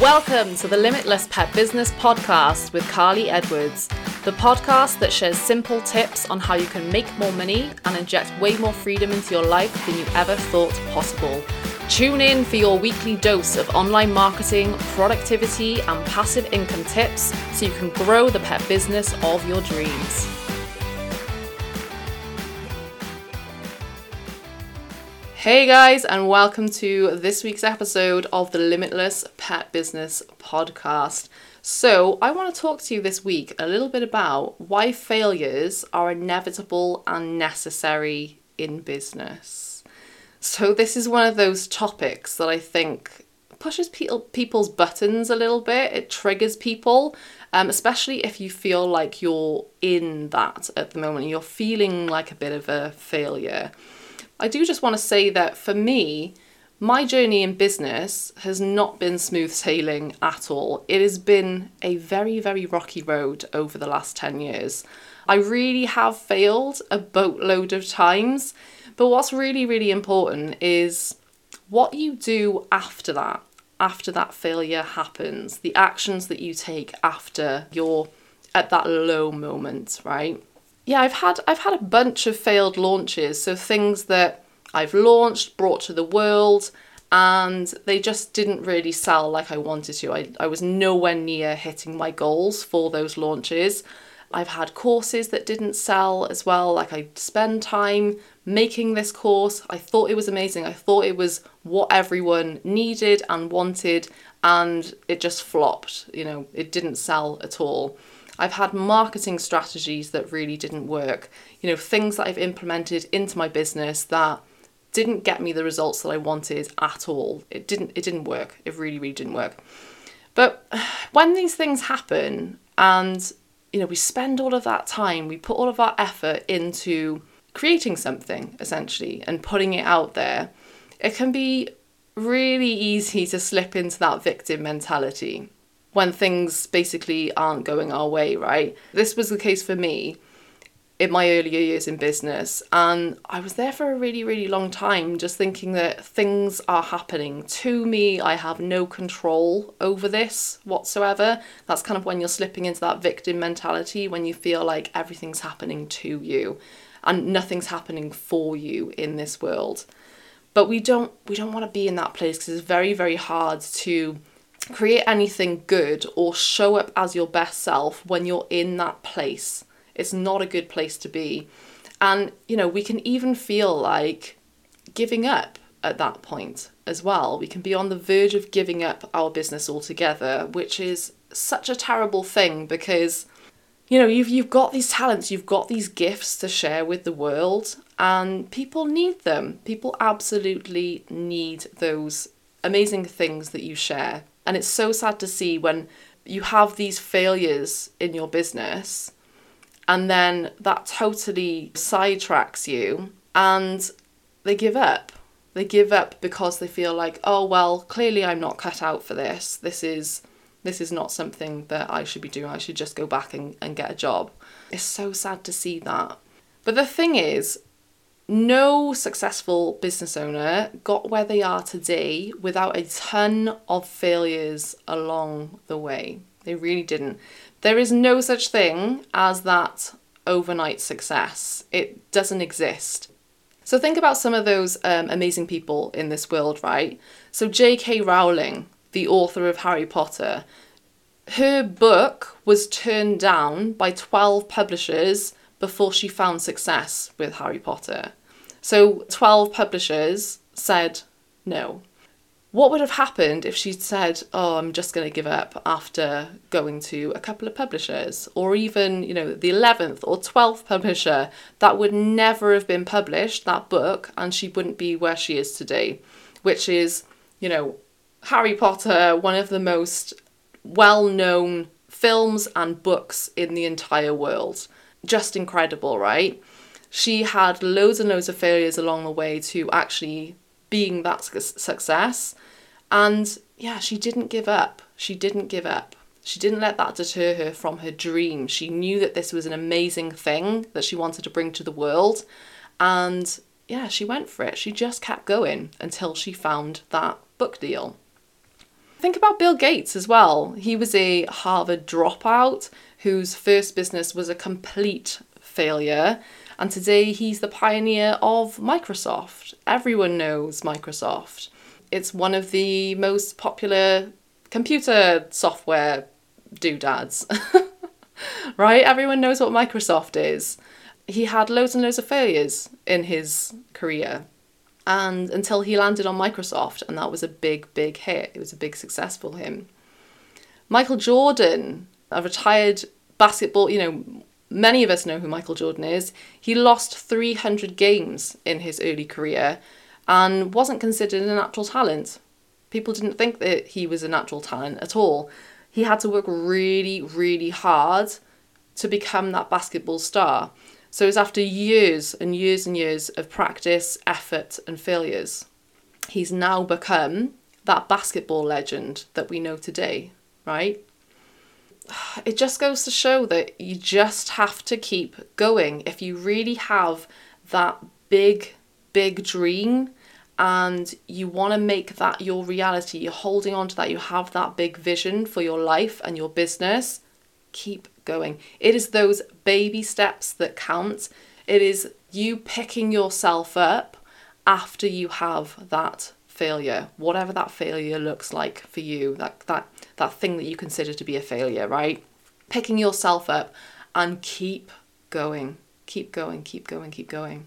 Welcome to the Limitless Pet Business Podcast with Karly Edwards, the podcast that shares simple tips on how you can make more money and inject way more freedom into your life than you ever thought possible. Tune in for your weekly dose of online marketing, productivity, and passive income tips so you can grow the pet business of your dreams. Hey guys, and welcome to this week's episode of the Limitless Pet Business Podcast. So, I want to talk to you this week a little bit about why failures are inevitable and necessary in business. So, this is one of those topics that I think pushes people, people's buttons a little bit, it triggers people. Um, especially if you feel like you're in that at the moment, you're feeling like a bit of a failure. I do just want to say that for me, my journey in business has not been smooth sailing at all. It has been a very, very rocky road over the last 10 years. I really have failed a boatload of times, but what's really, really important is what you do after that, after that failure happens, the actions that you take after you're at that low moment, right? Yeah, I've had I've had a bunch of failed launches, so things that I've launched, brought to the world, and they just didn't really sell like I wanted to. I, I was nowhere near hitting my goals for those launches. I've had courses that didn't sell as well. Like I spend time making this course. I thought it was amazing. I thought it was what everyone needed and wanted, and it just flopped. You know, it didn't sell at all. I've had marketing strategies that really didn't work. You know, things that I've implemented into my business that didn't get me the results that I wanted at all. It didn't it didn't work. It really really didn't work. But when these things happen and you know, we spend all of that time, we put all of our effort into creating something essentially and putting it out there, it can be really easy to slip into that victim mentality when things basically aren't going our way, right? This was the case for me in my earlier years in business. And I was there for a really, really long time, just thinking that things are happening to me. I have no control over this whatsoever. That's kind of when you're slipping into that victim mentality, when you feel like everything's happening to you and nothing's happening for you in this world. But we don't we don't want to be in that place because it's very, very hard to create anything good or show up as your best self when you're in that place. It's not a good place to be. And, you know, we can even feel like giving up at that point as well. We can be on the verge of giving up our business altogether, which is such a terrible thing because you know you've you've got these talents you've got these gifts to share with the world and people need them people absolutely need those amazing things that you share and it's so sad to see when you have these failures in your business and then that totally sidetracks you and they give up. They give up because they feel like, oh well, clearly I'm not cut out for this. This is this is not something that I should be doing. I should just go back and, and get a job. It's so sad to see that. But the thing is, no successful business owner got where they are today without a ton of failures along the way. They really didn't. There is no such thing as that overnight success, it doesn't exist. So, think about some of those um, amazing people in this world, right? So, J.K. Rowling, the author of Harry Potter, her book was turned down by 12 publishers before she found success with Harry Potter. So 12 publishers said no. What would have happened if she'd said, "Oh, I'm just going to give up after going to a couple of publishers or even, you know, the 11th or 12th publisher that would never have been published that book and she wouldn't be where she is today, which is, you know, Harry Potter, one of the most well-known films and books in the entire world just incredible, right? She had loads and loads of failures along the way to actually being that success. And yeah, she didn't give up. She didn't give up. She didn't let that deter her from her dream. She knew that this was an amazing thing that she wanted to bring to the world. And yeah, she went for it. She just kept going until she found that book deal think about Bill Gates as well. He was a Harvard dropout whose first business was a complete failure. And today he's the pioneer of Microsoft. Everyone knows Microsoft. It's one of the most popular computer software doodads. right? Everyone knows what Microsoft is. He had loads and loads of failures in his career. And until he landed on Microsoft, and that was a big, big hit. It was a big success for him. Michael Jordan, a retired basketball, you know, many of us know who Michael Jordan is. He lost 300 games in his early career and wasn't considered a natural talent. People didn't think that he was a natural talent at all. He had to work really, really hard to become that basketball star. So it was after years and years and years of practice, effort, and failures. He's now become that basketball legend that we know today, right? It just goes to show that you just have to keep going. If you really have that big, big dream and you want to make that your reality, you're holding on to that, you have that big vision for your life and your business, keep going. It is those baby steps that count. It is you picking yourself up after you have that failure, whatever that failure looks like for you, that that that thing that you consider to be a failure, right? Picking yourself up and keep going. Keep going, keep going, keep going.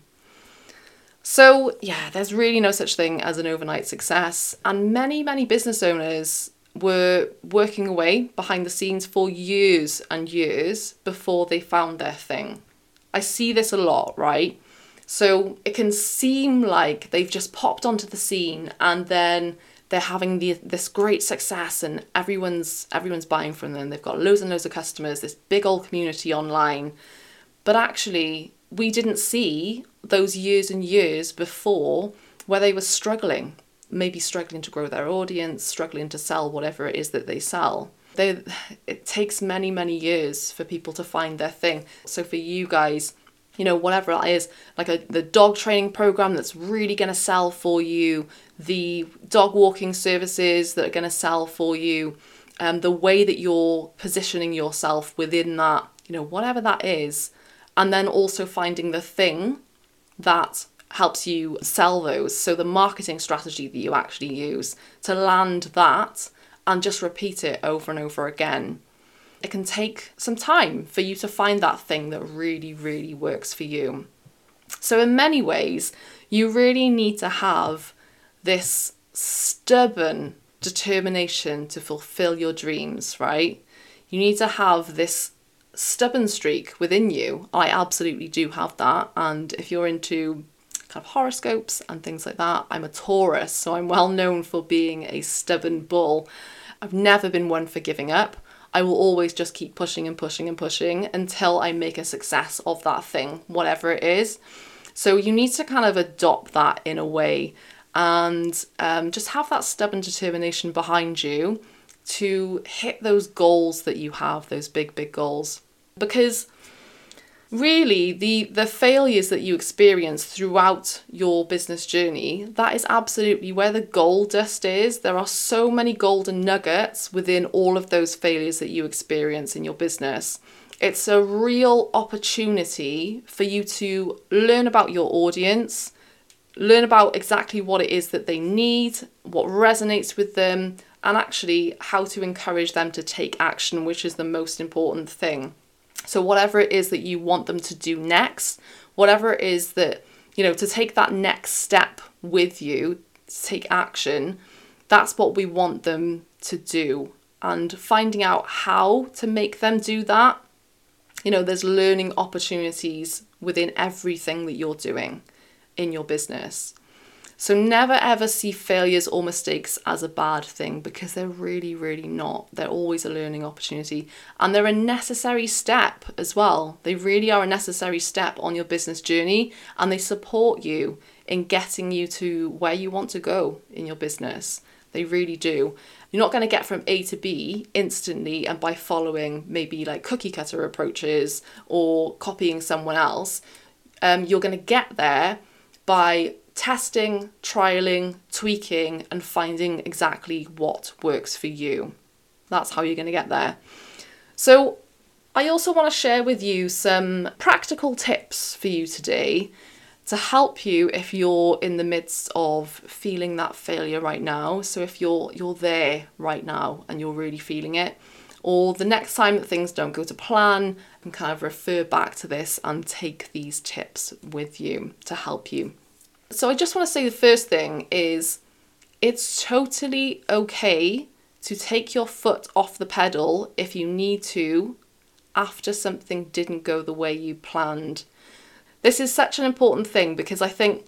So, yeah, there's really no such thing as an overnight success. And many, many business owners were working away behind the scenes for years and years before they found their thing. I see this a lot, right? So it can seem like they've just popped onto the scene and then they're having the, this great success and everyone's everyone's buying from them. They've got loads and loads of customers, this big old community online. But actually, we didn't see those years and years before where they were struggling maybe struggling to grow their audience, struggling to sell whatever it is that they sell. They, it takes many, many years for people to find their thing. So for you guys, you know, whatever it is, like a, the dog training program that's really going to sell for you, the dog walking services that are going to sell for you, um, the way that you're positioning yourself within that, you know, whatever that is, and then also finding the thing that helps you sell those. So the marketing strategy that you actually use to land that and just repeat it over and over again. It can take some time for you to find that thing that really, really works for you. So, in many ways, you really need to have this stubborn determination to fulfill your dreams, right? You need to have this stubborn streak within you. I absolutely do have that. And if you're into kind of horoscopes and things like that. I'm a Taurus, so I'm well known for being a stubborn bull. I've never been one for giving up. I will always just keep pushing and pushing and pushing until I make a success of that thing, whatever it is. So you need to kind of adopt that in a way and um, just have that stubborn determination behind you to hit those goals that you have, those big, big goals. Because really the the failures that you experience throughout your business journey that is absolutely where the gold dust is. There are so many golden nuggets within all of those failures that you experience in your business. It's a real opportunity for you to learn about your audience learn about exactly what it is that they need what resonates with them and actually how to encourage them to take action which is the most important thing so, whatever it is that you want them to do next, whatever it is that, you know, to take that next step with you, to take action, that's what we want them to do. And finding out how to make them do that, you know, there's learning opportunities within everything that you're doing in your business. So never ever see failures or mistakes as a bad thing because they're really, really not. They're always a learning opportunity and they're a necessary step as well. They really are a necessary step on your business journey and they support you in getting you to where you want to go in your business. They really do. You're not going to get from A to B instantly and by following maybe like cookie cutter approaches or copying someone else. Um, you're going to get there by testing, trialing, tweaking, and finding exactly what works for you. That's how you're going to get there. So, I also want to share with you some practical tips for you today to help you if you're in the midst of feeling that failure right now. So if you're you're there right now and you're really feeling it, or the next time that things don't go to plan, and kind of refer back to this and take these tips with you to help you. So I just want to say the first thing is it's totally okay to take your foot off the pedal if you need to after something didn't go the way you planned. This is such an important thing because I think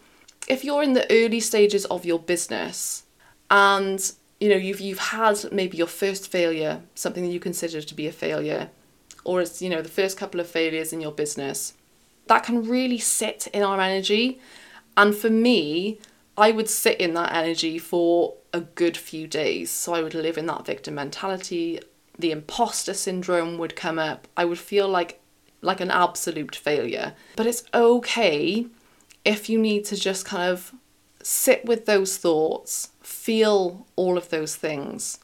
if you're in the early stages of your business and you know you've you've had maybe your first failure, something that you consider to be a failure, or it's you know the first couple of failures in your business, that can really sit in our energy. And for me, I would sit in that energy for a good few days. So I would live in that victim mentality. The imposter syndrome would come up. I would feel like like an absolute failure. But it's okay if you need to just kind of sit with those thoughts, feel all of those things,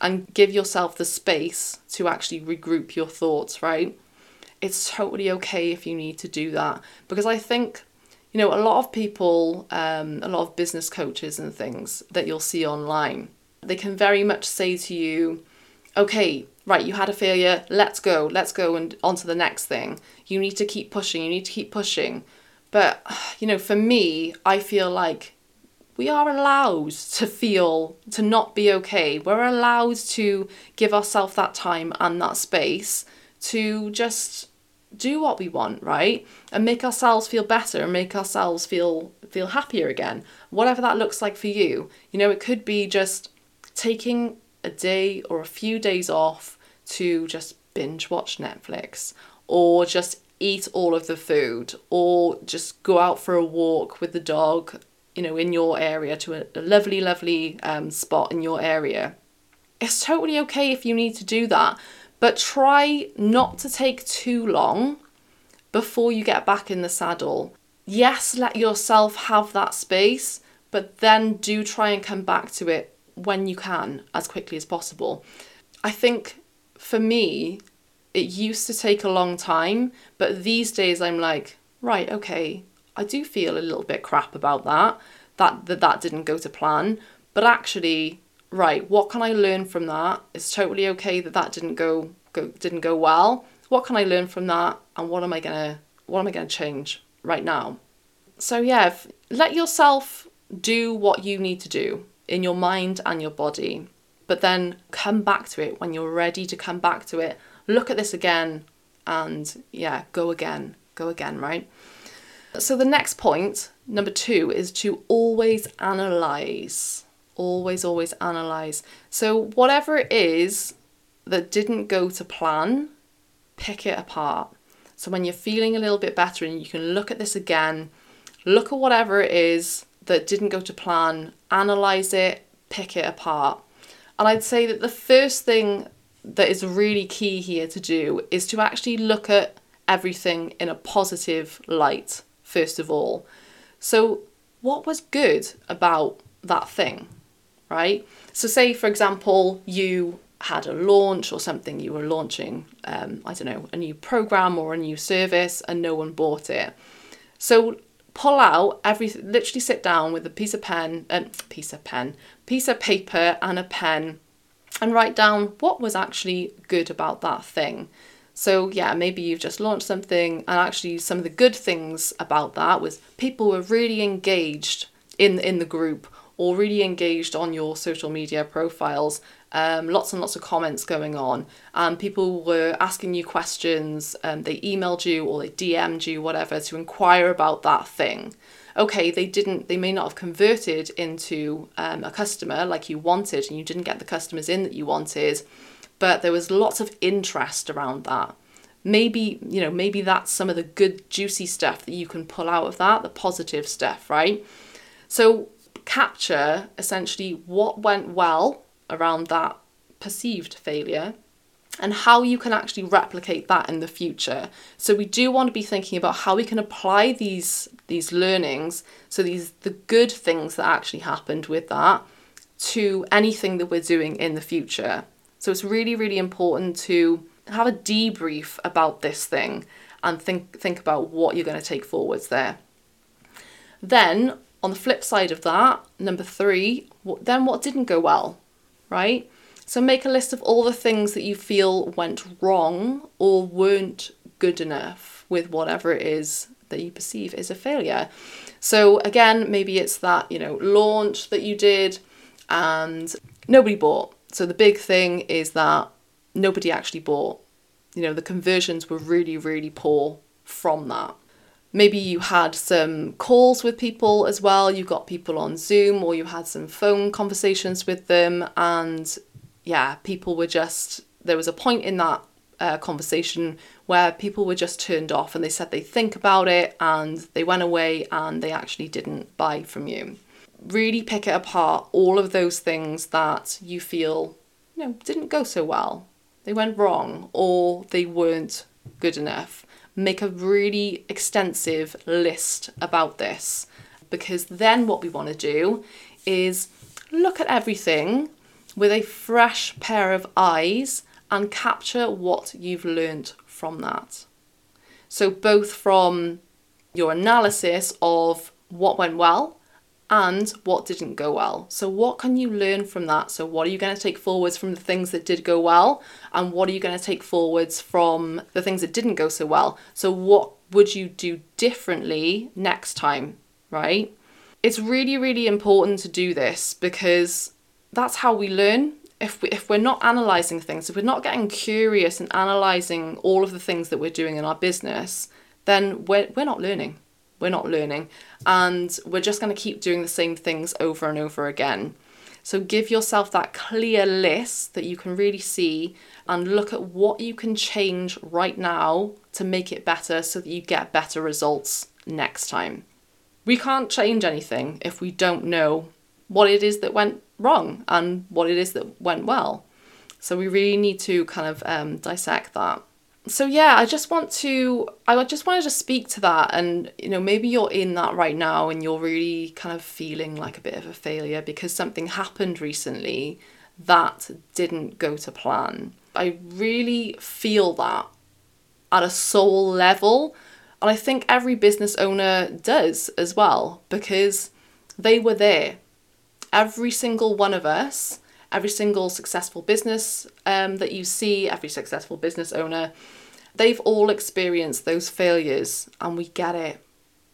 and give yourself the space to actually regroup your thoughts, right? It's totally okay if you need to do that because I think, you know, a lot of people, um, a lot of business coaches and things that you'll see online, they can very much say to you, okay, right, you had a failure, let's go, let's go and on to the next thing. You need to keep pushing, you need to keep pushing. But, you know, for me, I feel like we are allowed to feel, to not be okay. We're allowed to give ourselves that time and that space to just do what we want, right? And make ourselves feel better and make ourselves feel feel happier again. Whatever that looks like for you. You know, it could be just taking a day or a few days off to just binge watch Netflix or just eat all of the food or just go out for a walk with the dog, you know, in your area to a, a lovely, lovely um, spot in your area. It's totally okay if you need to do that, but try not to take too long before you get back in the saddle. Yes, let yourself have that space, but then do try and come back to it when you can as quickly as possible. I think for me, it used to take a long time, but these days I'm like, right, okay, I do feel a little bit crap about that, that that, that didn't go to plan, but actually, right, what can I learn from that? It's totally okay that that didn't go, go didn't go well. What can I learn from that, and what am I gonna what am I gonna change right now? So yeah, let yourself do what you need to do in your mind and your body but then come back to it when you're ready to come back to it. Look at this again and yeah, go again, go again, right? So the next point, number two, is to always analyze. Always, always analyze. So whatever it is that didn't go to plan, pick it apart. So when you're feeling a little bit better and you can look at this again, look at whatever it is that didn't go to plan, analyze it, pick it apart. And I'd say that the first thing that is really key here to do is to actually look at everything in a positive light, first of all. So, what was good about that thing, right? So, say for example, you had a launch or something, you were launching, um, I don't know, a new program or a new service and no one bought it. So, pull out every literally sit down with a piece of pen and uh, piece of pen piece of paper and a pen and write down what was actually good about that thing so yeah maybe you've just launched something and actually some of the good things about that was people were really engaged in in the group or really engaged on your social media profiles. Um, lots and lots of comments going on, and people were asking you questions. Um, they emailed you or they DM'd you, whatever, to inquire about that thing. Okay, they didn't. They may not have converted into um, a customer like you wanted, and you didn't get the customers in that you wanted, but there was lots of interest around that maybe you know maybe that's some of the good juicy stuff that you can pull out of that the positive stuff right so capture essentially what went well around that perceived failure and how you can actually replicate that in the future. So we do want to be thinking about how we can apply these these learnings, so these the good things that actually happened with that to anything that we're doing in the future. So it's really really important to have a debrief about this thing and think think about what you're going to take forwards there. Then on the flip side of that, number 3, then what didn't go well, right? So make a list of all the things that you feel went wrong or weren't good enough with whatever it is that you perceive is a failure. So again, maybe it's that, you know, launch that you did and nobody bought. So the big thing is that nobody actually bought. You know, the conversions were really, really poor from that. Maybe you had some calls with people as well. You got people on Zoom or you had some phone conversations with them and yeah, people were just, there was a point in that uh, conversation where people were just turned off and they said they think about it and they went away and they actually didn't buy from you. Really pick it apart, all of those things that you feel, you know, didn't go so well. They went wrong or they weren't good enough. Make a really extensive list about this because then what we want to do is look at everything with a fresh pair of eyes and capture what you've learned from that. So, both from your analysis of what went well and what didn't go well. So, what can you learn from that? So, what are you going to take forwards from the things that did go well, and what are you going to take forwards from the things that didn't go so well? So, what would you do differently next time, right? It's really, really important to do this because that's how we learn. If, we, if we're not analysing things, if we're not getting curious and analysing all of the things that we're doing in our business, then we're, we're not learning. We're not learning. And we're just going to keep doing the same things over and over again. So give yourself that clear list that you can really see and look at what you can change right now to make it better so that you get better results next time. We can't change anything if we don't know what it is that went wrong and what it is that went well. So we really need to kind of um, dissect that. So yeah, I just want to I just wanted to speak to that and you know maybe you're in that right now and you're really kind of feeling like a bit of a failure because something happened recently that didn't go to plan. I really feel that at a soul level and I think every business owner does as well because they were there every single one of us, every single successful business um, that you see, every successful business owner, they've all experienced those failures and we get it.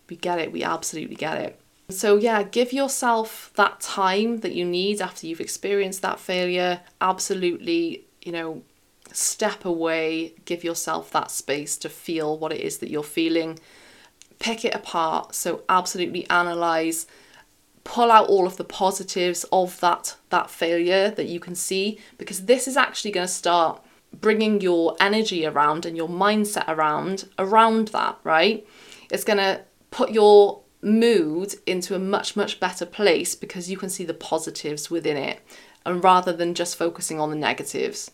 We get it. We absolutely get it. So, yeah, give yourself that time that you need after you've experienced that failure. Absolutely, you know, step away, give yourself that space to feel what it is that you're feeling. Pick it apart. So, absolutely analyze pull out all of the positives of that that failure that you can see because this is actually going to start bringing your energy around and your mindset around around that right it's going to put your mood into a much much better place because you can see the positives within it and rather than just focusing on the negatives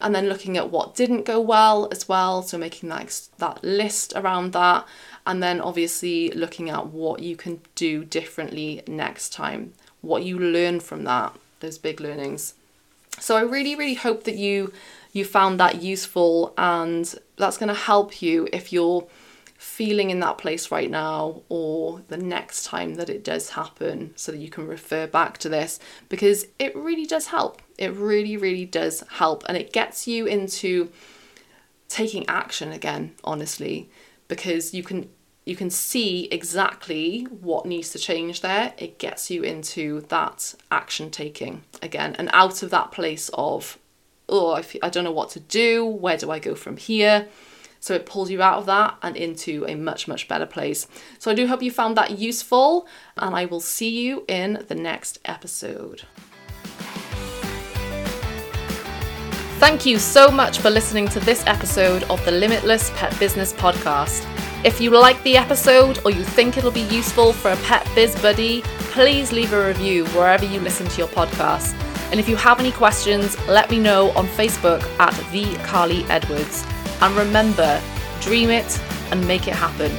and then looking at what didn't go well as well so making that that list around that and then obviously looking at what you can do differently next time, what you learn from that, those big learnings. So I really, really hope that you you found that useful and that's going to help you if you're feeling in that place right now or the next time that it does happen so that you can refer back to this because it really does help. It really, really does help and it gets you into taking action again, honestly, because you can you can see exactly what needs to change there. It gets you into that action taking again and out of that place of, oh, I, I don't know what to do. Where do I go from here? So it pulls you out of that and into a much, much better place. So I do hope you found that useful, and I will see you in the next episode. Thank you so much for listening to this episode of the Limitless Pet Business Podcast. If you like the episode or you think it'll be useful for a pet biz buddy, please leave a review wherever you listen to your podcast. And if you have any questions, let me know on Facebook at the Karly Edwards. And remember, dream it and make it happen.